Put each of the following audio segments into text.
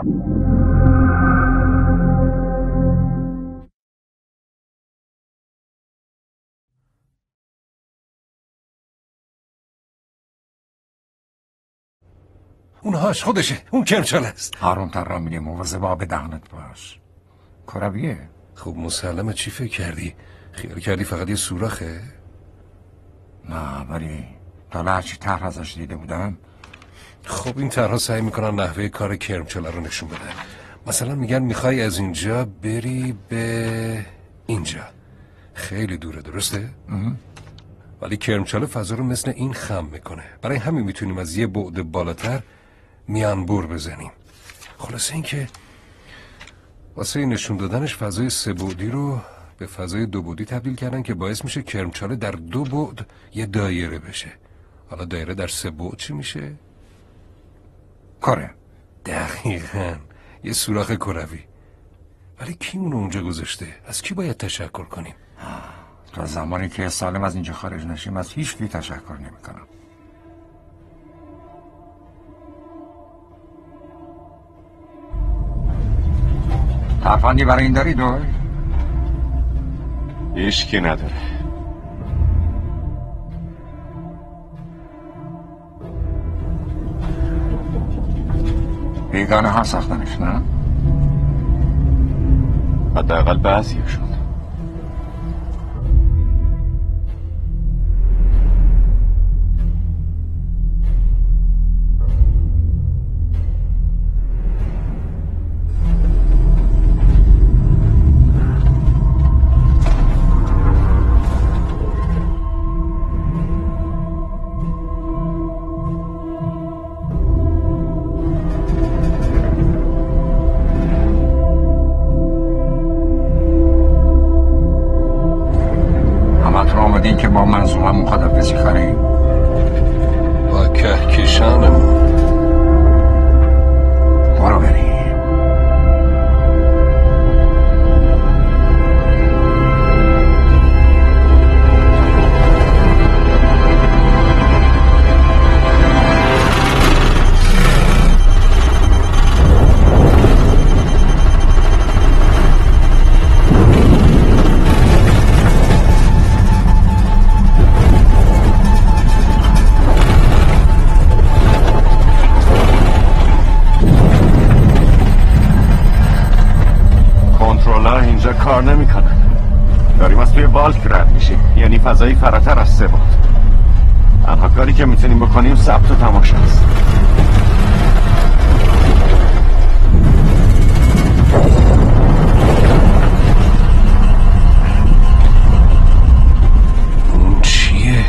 اونهاش خودشه. اون کرمچال است. هارون تر را میگه مواظب به دهنت باش. کرویه خب مسلمه. چی فکر کردی؟ خیال کردی فقط یه سوراخه؟ نه ولی تا هرچی طرح ازش دیده بودم خب این طرها سعی می‌کنن نحوه کار کرمچاله رو نشون بدن. مثلا میگن می‌خوای از اینجا بری به اینجا. خیلی دوره درسته؟ ولی کرمچاله فضا رو مثل این خم می‌کنه. برای همین می‌تونیم از یه بعد بالاتر میانبور بزنیم. خلاصه اینکه واسه نشون دادنش فضای سه بعدی رو به فضای دو بعدی تبدیل کردن که باعث میشه کرمچاله در دو بعد یه دایره بشه. حالا دایره در سه بعد چی میشه؟ کاره دقیقا یه سوراخ کروی ولی کی اونو اونجا گذاشته؟ از کی باید تشکر کنیم؟ تا زمانی که سالم از اینجا خارج نشیم از هیچ کی تشکر نمی‌کنم ترفندی برای این داری دوی؟ هیچکی نداره بیگانه ها ساختنش نه؟ حداقل بعضیشون فضایی فراتر از سه بود تنها کاری که می‌تونیم بکنیم ثبت و تماشا است. اون چیه؟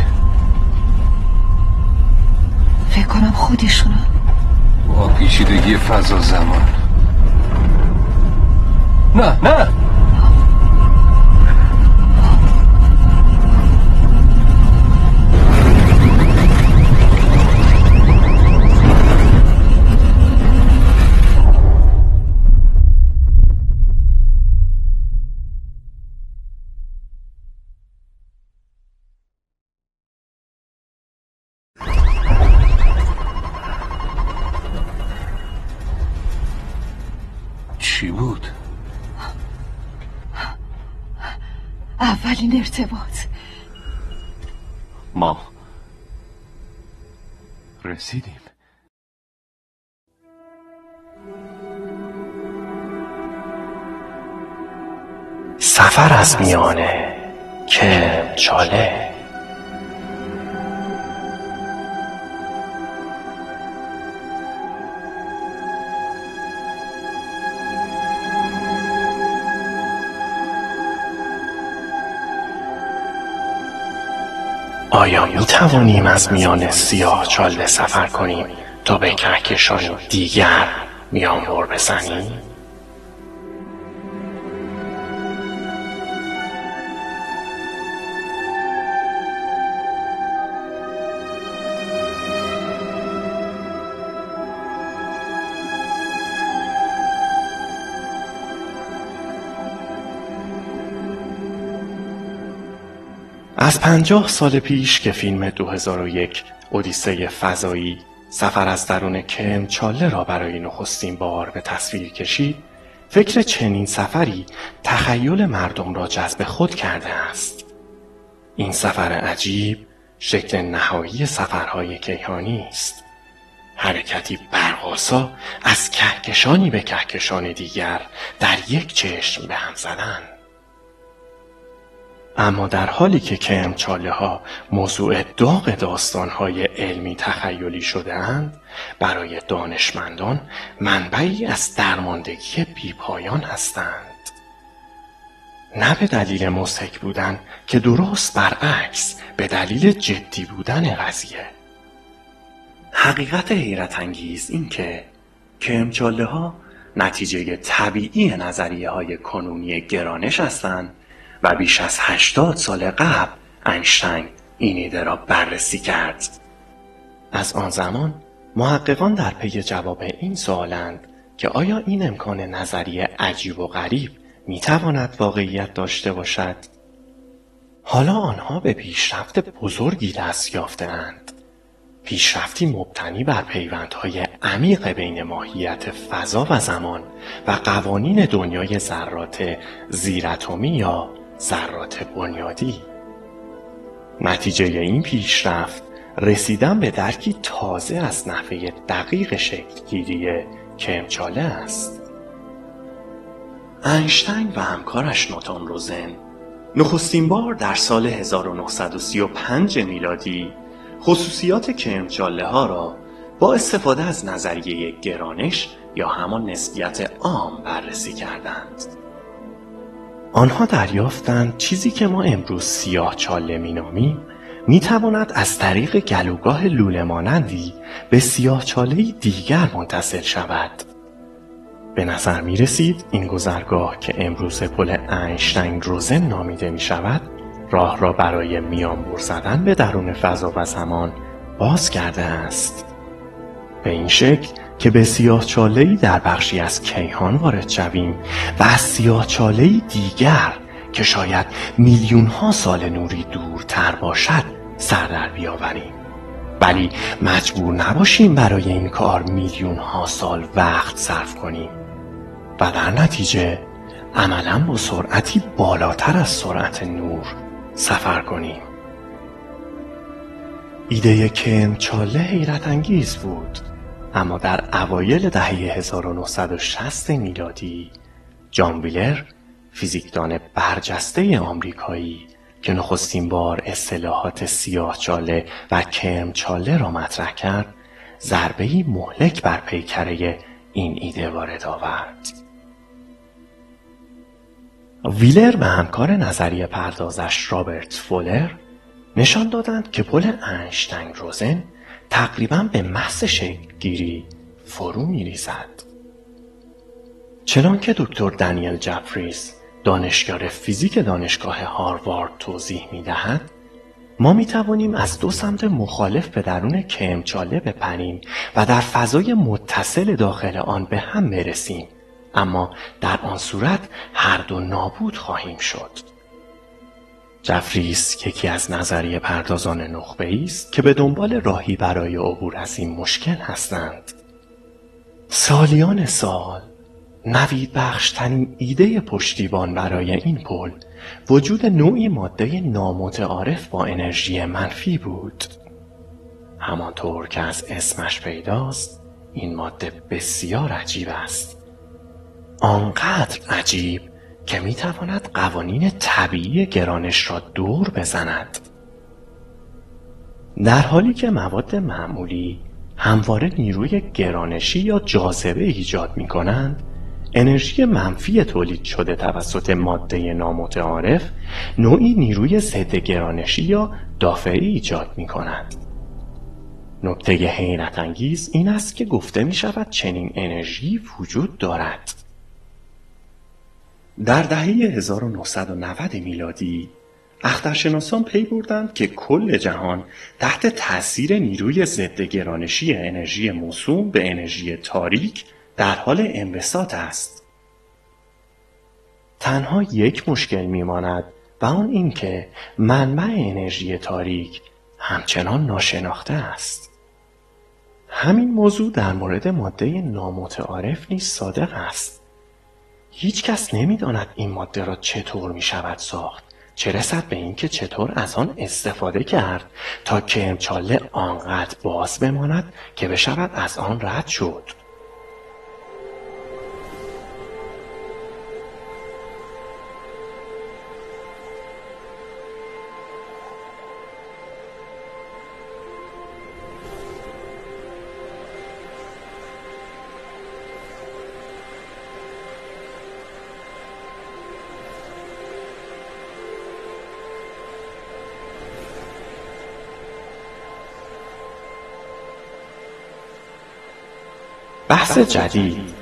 فکر کنم خودشونو با پیچیدگی فضا زمان. نه نه. اولین ارتباط. ما رسیدیم. سفر از میانه. که چاله. آیا می توانیم از میان سیاه چاله سفر کنیم تا به کهکشان دیگر میانبر بزنیم؟ از پنجاه سال پیش که فیلم 2001 اودیسه فضایی سفر از درون کرمچاله را برای نخستین بار به تصویر کشید فکر چنین سفری تخیل مردم را جذب خود کرده است. این سفر عجیب شکل نهایی سفرهای کیهانی است. حرکتی برقاسا از کهکشانی به کهکشان دیگر در یک چشم به هم زدن اما در حالی که کرمچاله ها موضوع داغ داستان های علمی تخیلی شده اند برای دانشمندان منبعی از درماندگی بیپایان هستند. نه به دلیل مضحک بودن که درست برعکس به دلیل جدی بودن قضیه. حقیقت حیرت انگیز این که کرمچاله ها نتیجه طبیعی نظریه های کنونی گرانش هستند و بیش از هشتاد سال قبل اینشتین این ایده را بررسی کرد. از آن زمان محققان در پی جواب این سوالند که آیا این امکان نظریه عجیب و غریب می‌تواند واقعیت داشته باشد؟ حالا آنها به پیشرفت بزرگی دست یافتهاند. پیشرفتی مبتنی بر پیوندهای عمیق بین ماهیت فضا و زمان و قوانین دنیای ذرات زیراتمی یا ذرات بنیادی نتیجه این پیشرفت رسیدن به درکی تازه از نحوه دقیق شکلگیری کرمچاله است اینشتین و همکارش نوتون روزن نخستین بار در سال 1935 میلادی خصوصیات کرمچاله ها را با استفاده از نظریه گرانش یا همان نسبیت عام بررسی کردند. آنها دریافتند چیزی که ما امروز سیاه چاله می تواند از طریق گلوگاه لوله مانندی به سیاه چاله دیگر منتصل شود. به نظر می رسید این گذرگاه که امروز پل اینشتین روزن نامیده می شود راه را برای میانبر زدن به درون فضا و زمان باز کرده است. به این شکل که به سیاه در بخشی از کیهان وارد شویم و از سیاه چالهی دیگر که شاید میلیون ها سال نوری دورتر باشد سر در بیاوریم. ولی مجبور نباشیم برای این کار میلیون ها سال وقت صرف کنیم. و در نتیجه عملا با سرعتی بالاتر از سرعت نور سفر کنیم. ایده کم چاله حیرت انگیز بود. اما در اوایل دهه 1960 میلادی جان ویلر فیزیکدان برجسته آمریکایی که نخستین بار اصطلاحات سیاه چاله و کرم چاله را مطرح کرد ضربه مهلک بر پیکره این ایده وارد آورد. ویلر و همکار نظریه پردازش رابرت فولر نشان دادند که پل انشتنگ روزن تقریبا به محض گیری فرو می ریزد. چنان که دکتر دانیل جفریز دانشیار فیزیک دانشگاه هاروارد توضیح می دهد ما می توانیم از دو سمت مخالف به درون کمچاله بپریم و در فضای متصل داخل آن به هم برسیم اما در آن صورت هر دو نابود خواهیم شد جفریس یکی از نظریه پردازان نخبه است که به دنبال راهی برای عبور از این مشکل هستند. سالیان سال نوید بخشترین ایده پشتیبان برای این پل وجود نوعی ماده نامتعارف با انرژی منفی بود. همانطور که از اسمش پیداست این ماده بسیار عجیب است. آنقدر عجیب که می تواند قوانین طبیعی گرانش را دور بزند در حالی که مواد معمولی همواره نیروی گرانشی یا جاذبه ایجاد می کنند انرژی منفی تولید شده توسط ماده نامتعارف نوعی نیروی ضد گرانشی یا دافعی ایجاد می کند. نکته حیرت انگیز این است که گفته می شود چنین انرژی وجود دارد. در دهه 1990 میلادی اخترشناسان پی بردند که کل جهان تحت تاثیر نیروی ضد گرانشی انرژی موسوم به انرژی تاریک در حال انبساط است. تنها یک مشکل میماند و آن اینکه منبع انرژی تاریک همچنان ناشناخته است. همین موضوع در مورد ماده نامتعارف نیز صادق است هیچ کس نمی‌داند این ماده را چطور می شود ساخت. چه رسد به اینکه چطور از آن استفاده کرد تا کرمچاله آنقدر باز بماند که بشود از آن رد شد. بحث جدید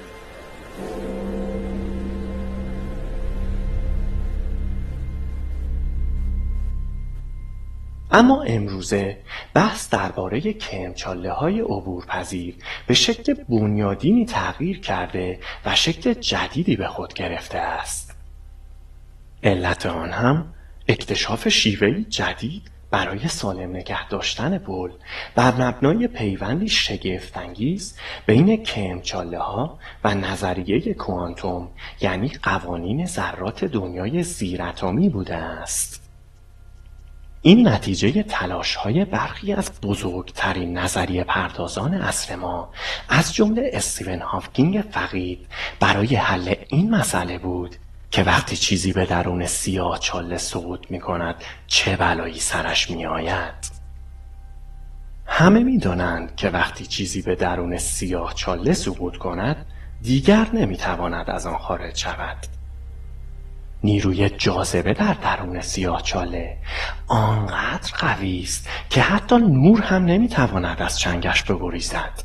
اما امروزه بحث درباره کرمچاله های عبور پذیر به شکل بنیادینی تغییر کرده و شکل جدیدی به خود گرفته است. علت آن هم اکتشاف شیوهی جدید برای سالم نگه داشتن بول بر مبنای پیوندی شگفتانگیز بین کرمچاله ها و نظریه کوانتوم یعنی قوانین ذرات دنیای زیراتمی بوده است. این نتیجه تلاش های برخی از بزرگترین نظریه پردازان اصر ما از جمله استیون هاوکینگ فقید برای حل این مسئله بود که وقتی چیزی به درون سیاه چاله سقوط می کند چه بلایی سرش می آید همه می دانند که وقتی چیزی به درون سیاه چاله سقوط کند دیگر نمی تواند از آن خارج شود. نیروی جاذبه در درون سیاه چاله آنقدر قوی است که حتی نور هم نمی‌تواند از چنگش بگریزد.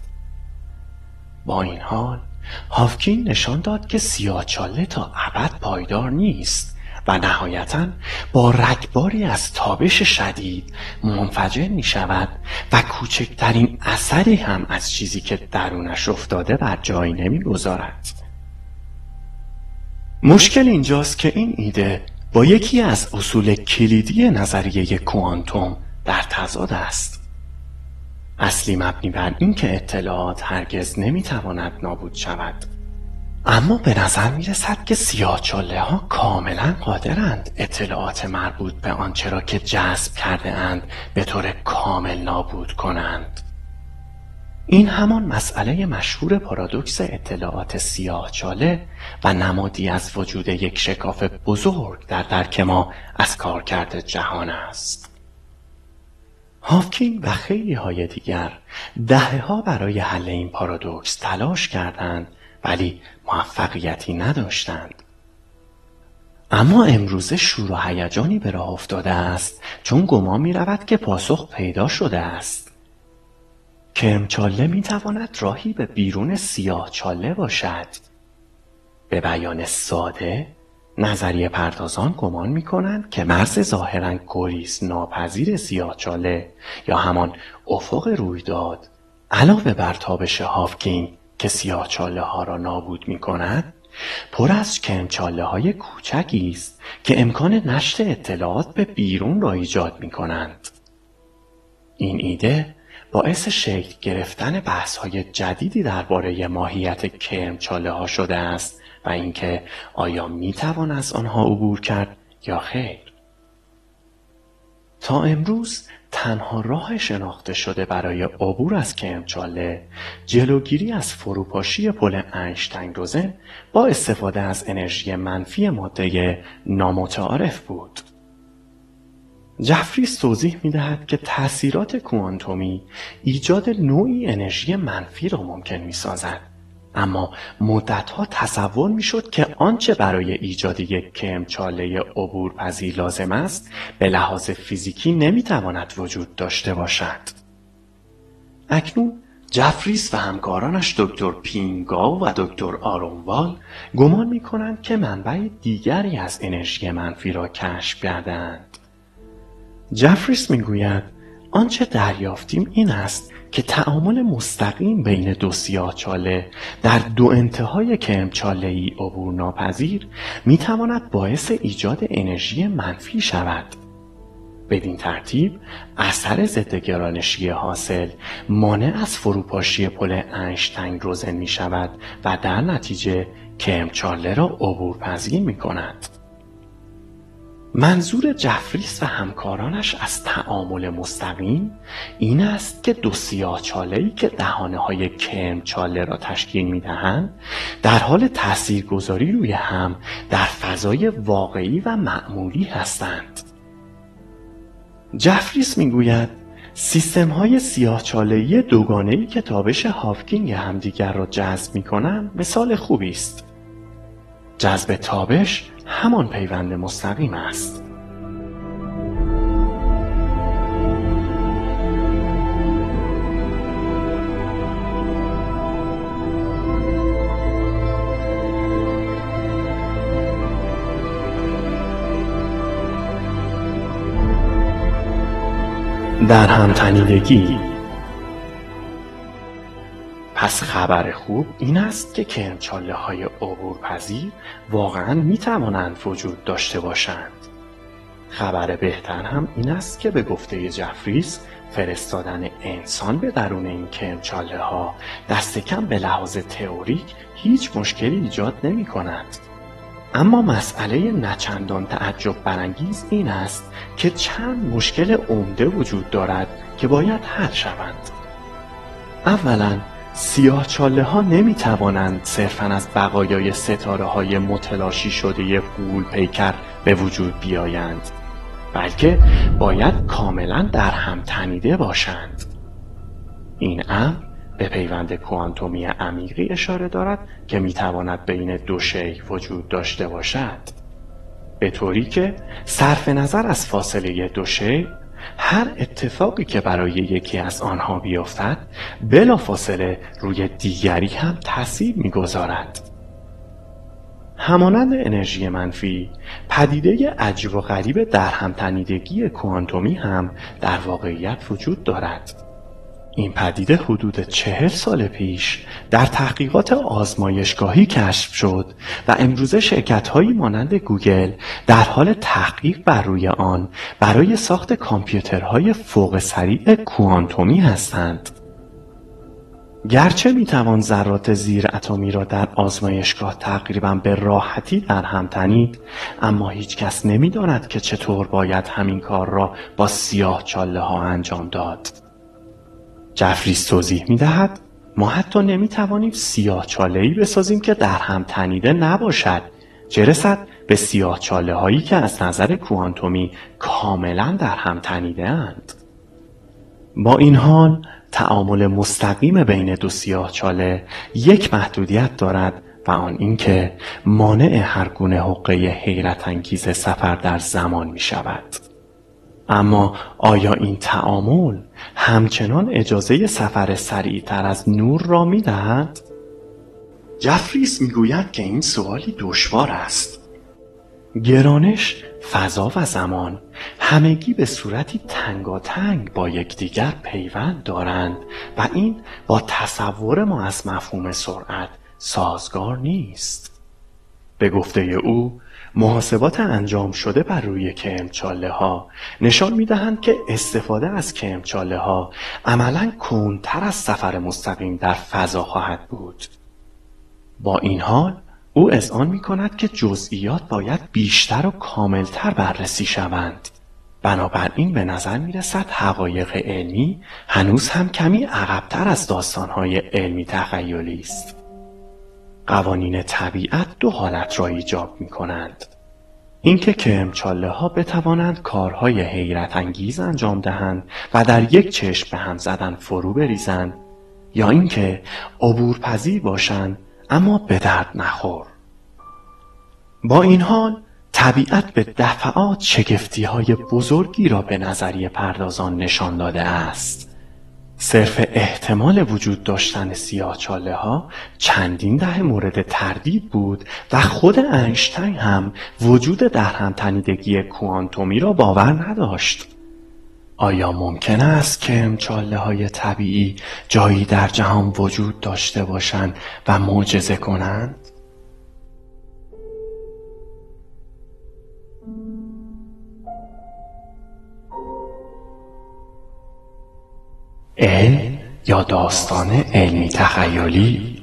با این حال هافکین نشان داد که سیاه چاله تا ابد پایدار نیست و نهایتا با رگباری از تابش شدید منفجر می شود و کوچکترین اثری هم از چیزی که درونش افتاده بر جای نمی گذارد. مشکل اینجاست که این ایده با یکی از اصول کلیدی نظریه کوانتوم در تضاد است اصلی مبنی بر اینکه اطلاعات هرگز نمی‌تواند نابود شود اما به نظر می رسد که سیاهچاله ها کاملا قادرند اطلاعات مربوط به آنچه را که جذب کرده اند به طور کامل نابود کنند این همان مسئله مشهور پارادوکس اطلاعات سیاه چاله و نمادی از وجود یک شکاف بزرگ در درک ما از کارکرد جهان است. هافکینگ و خیلی های دیگر دهه ها برای حل این پارادوکس تلاش کردند ولی موفقیتی نداشتند. اما امروزه شور و هیجانی به راه افتاده است چون گمان می رود که پاسخ پیدا شده است. کرمچاله می تواند راهی به بیرون سیاه چاله باشد به بیان ساده نظریه پردازان گمان می کنند که مرز ظاهرا گریز ناپذیر سیاه چاله یا همان افق رویداد علاوه بر تابش هافکینگ که سیاه چاله ها را نابود می کند پر از کرمچاله های کوچکی است که امکان نشت اطلاعات به بیرون را ایجاد می کنند. این ایده باعث شکل گرفتن بحث های جدیدی درباره ماهیت کرمچاله ها شده است و اینکه آیا می توان از آنها عبور کرد یا خیر تا امروز تنها راه شناخته شده برای عبور از کرمچاله جلوگیری از فروپاشی پل انشتنگ روزن با استفاده از انرژی منفی ماده نامتعارف بود جفریس توضیح می دهد که تأثیرات کوانتومی ایجاد نوعی انرژی منفی را ممکن می سازد. اما مدتها تصور می شد که آنچه برای ایجاد یک کمچاله عبور پذیر لازم است به لحاظ فیزیکی نمی تواند وجود داشته باشد. اکنون جفریس و همکارانش دکتر پینگاو و دکتر آرونوال گمان می کنند که منبع دیگری از انرژی منفی را کشف کردند. جفریس می‌گوید آنچه دریافتیم این است که تعامل مستقیم بین دو سیاهچاله در دو انتهای کرمچاله ای عبور ناپذیر می تواند باعث ایجاد انرژی منفی شود بدین ترتیب اثر ضد گرانشی حاصل مانع از فروپاشی پل انشتنگ روزن می شود و در نتیجه کرمچارله را عبور پذیر می کند. منظور جفریس و همکارانش از تعامل مستقیم این است که دو سیاهچالهای که دهانه های کرمچاله را تشکیل می دهند در حال تاثیرگذاری روی هم در فضای واقعی و معمولی هستند. جفریس می‌گوید سیستم های سیاه چالهی دوگانه که تابش هافکینگ همدیگر را جذب می کنند مثال خوبی است. جذب تابش همان پیوند مستقیم است. در همتنیدگی پس خبر خوب این است که کرمچاله های عبور پذیر واقعا می توانند وجود داشته باشند. خبر بهتر هم این است که به گفته جفریس فرستادن انسان به درون این کرمچاله ها دست کم به لحاظ تئوریک هیچ مشکلی ایجاد نمی کند. اما مسئله نچندان تعجب برانگیز این است که چند مشکل عمده وجود دارد که باید حل شوند. اولا سیاه چاله ها نمی توانند صرفا از بقایای ستاره های متلاشی شده قول پیکر به وجود بیایند بلکه باید کاملا در هم تنیده باشند. این امر به پیوند کوانتومی عمیقی اشاره دارد که می‌تواند بین دو شی وجود داشته باشد. به طوری که صرف نظر از فاصله دو شی هر اتفاقی که برای یکی از آنها بیفتد بلا فاصله روی دیگری هم تاثیر می‌گذارد. همانند انرژی منفی پدیده عجیب و غریب در همتنیدگی کوانتومی هم در واقعیت وجود دارد. این پدیده حدود چهل سال پیش در تحقیقات آزمایشگاهی کشف شد و امروزه شرکت هایی مانند گوگل در حال تحقیق بر روی آن برای ساخت کامپیوترهای فوق سریع کوانتومی هستند. گرچه می‌توان ذرات زیر اتمی را در آزمایشگاه تقریبا به راحتی در هم تنید اما هیچ کس نمی‌داند که چطور باید همین کار را با سیاه چاله ها انجام داد. جفریس توضیح می دهد ما حتی نمی توانیم سیاه چاله ای بسازیم که در هم تنیده نباشد چه رسد به سیاه چاله هایی که از نظر کوانتومی کاملا در هم تنیده اند. با این حال تعامل مستقیم بین دو سیاه چاله یک محدودیت دارد و آن اینکه مانع هر گونه حقه حیرت انگیز سفر در زمان می شود. اما آیا این تعامل همچنان اجازه سفر سریعتر از نور را می دهد؟ جفریس می گوید که این سوالی دشوار است. گرانش، فضا و زمان همگی به صورتی تنگاتنگ با یکدیگر پیوند دارند و این با تصور ما از مفهوم سرعت سازگار نیست. به گفته او محاسبات انجام شده بر روی کمچاله ها نشان می دهند که استفاده از کمچاله ها عملا کنتر از سفر مستقیم در فضا خواهد بود. با این حال او آن می کند که جزئیات باید بیشتر و کاملتر بررسی شوند. بنابراین به نظر می رسد حقایق علمی هنوز هم کمی عقبتر از داستانهای علمی تخیلی است. قوانین طبیعت دو حالت را ایجاب می کنند. اینکه کرمچاله ها بتوانند کارهای حیرت انگیز انجام دهند و در یک چشم به هم زدن فرو بریزند یا اینکه عبور پذیر باشند اما به درد نخور. با این حال طبیعت به دفعات شگفتی های بزرگی را به نظریه پردازان نشان داده است. صرف احتمال وجود داشتن سیاهچاله ها چندین دهه مورد تردید بود و خود انشتین هم وجود در هم تنیدگی کوانتومی را باور نداشت. آیا ممکن است که امچاله های طبیعی جایی در جهان وجود داشته باشند و معجزه کنند؟ علم یا داستان علمی تخیلی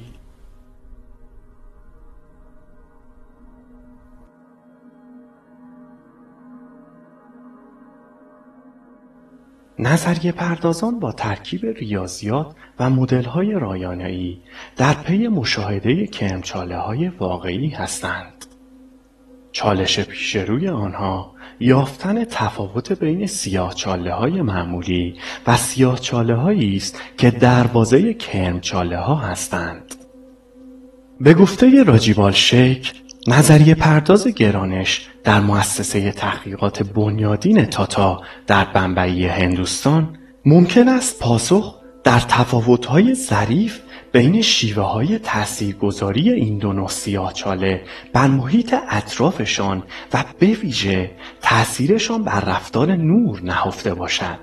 نظریه پردازان با ترکیب ریاضیات و مدل‌های رایانه‌ای در پی مشاهده کرمچاله‌های واقعی هستند. چالش پیشروی آنها یافتن تفاوت بین سیاهچاله‌های معمولی و سیاهچاله‌هایی است که دروازه کرمچاله‌ها هستند. به گفته راجیبال شیک نظریه پرداز گرانش در مؤسسه تحقیقات بنیادین تاتا در بمبئی هندوستان ممکن است پاسخ در تفاوت‌های ظریف بین شیوه های تاثیرگذاری این دو نوع سیاهچاله بر محیط اطرافشان و به ویژه تأثیرشان بر رفتار نور نهفته باشد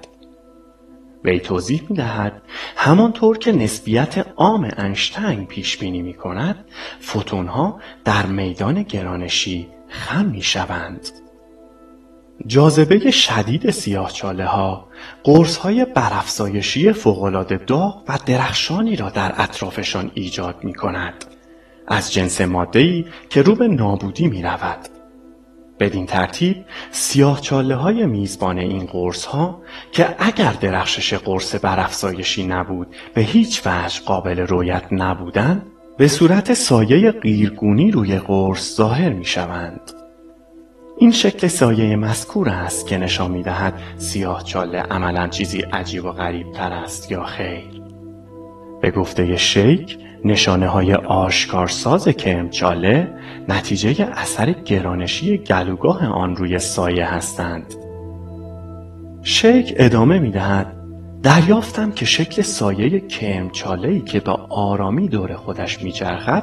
وی توضیح می دهد همانطور که نسبیت عام انشتنگ پیش بینی می کند فوتون ها در میدان گرانشی خم می شوند. جاذبه شدید سیاهچاله ها قرص های برافزایشی فوقالعاده داغ و درخشانی را در اطرافشان ایجاد می کند. از جنس ماده‌ای که رو به نابودی می رود. بدین ترتیب سیاهچاله های میزبان این قرص ها که اگر درخشش قرص برافزایشی نبود به هیچ وجه قابل رویت نبودند به صورت سایه قیرگونی روی قرص ظاهر می شوند. این شکل سایه مذکور است که نشان می دهد سیاه چاله عملا چیزی عجیب و غریب تر است یا خیر. به گفته شیک نشانه های آشکارساز کرمچاله نتیجه اثر گرانشی گلوگاه آن روی سایه هستند. شیک ادامه می دهد دریافتم که شکل سایه کرمچاله‌ای که با آرامی دور خودش میچرخد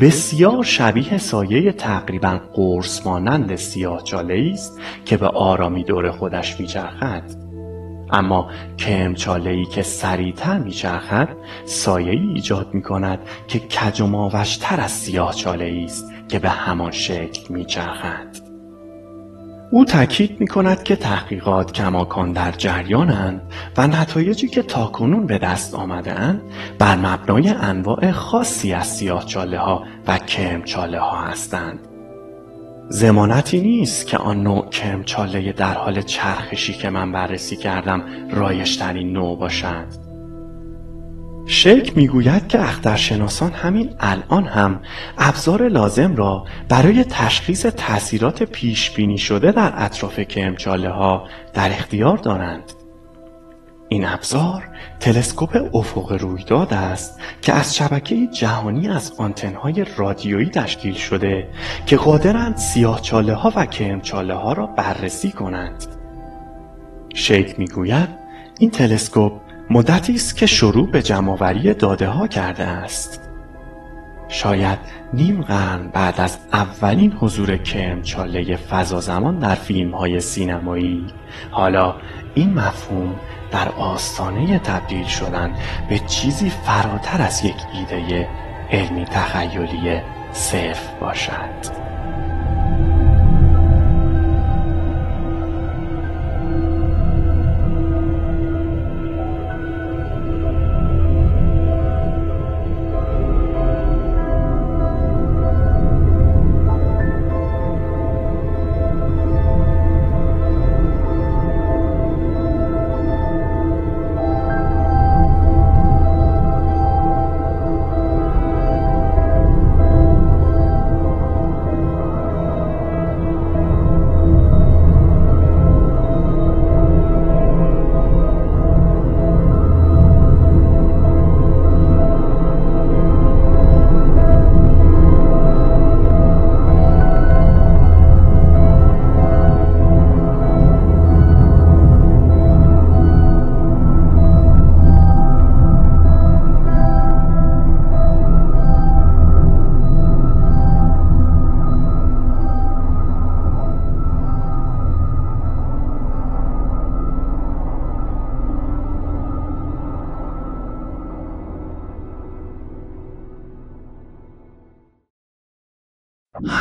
بسیار شبیه سایه تقریبا قرص مانند سیاهچاله‌ای است که به آرامی دور خودش میچرخد. اما کرمچاله‌ای که سریعتر میچرخد سایه‌ای ایجاد می‌کند که کج و ماوشتر از سیاهچاله‌ای است که به همان شکل میچرخد. او تاکید می کند که تحقیقات کماکان در جریانند و نتایجی که تاکنون به دست آمده اند بر مبنای انواع خاصی از سیاهچاله ها و کرمچاله ها هستند. زمانتی نیست که آن نوع کرمچاله در حال چرخشی که من بررسی کردم رایشترین نوع باشد. شیک می‌گوید که اخترشناسان همین الان هم ابزار لازم را برای تشخیص تاثیرات پیش بینی شده در اطراف کرمچاله ها در اختیار دارند. این ابزار تلسکوپ افق رویداد است که از شبکه جهانی از آنتنهای رادیویی تشکیل شده که قادرند سیاهچاله ها و کرمچاله ها را بررسی کنند. شیک می‌گوید این تلسکوپ مدتی است که شروع به جمعآوری داده ها کرده است. شاید نیم قرن بعد از اولین حضور کرمچاله فضا زمان در فیلم های سینمایی. حالا این مفهوم در آستانه تبدیل شدن به چیزی فراتر از یک ایده علمی تخیلی صرف باشد.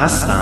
カスタ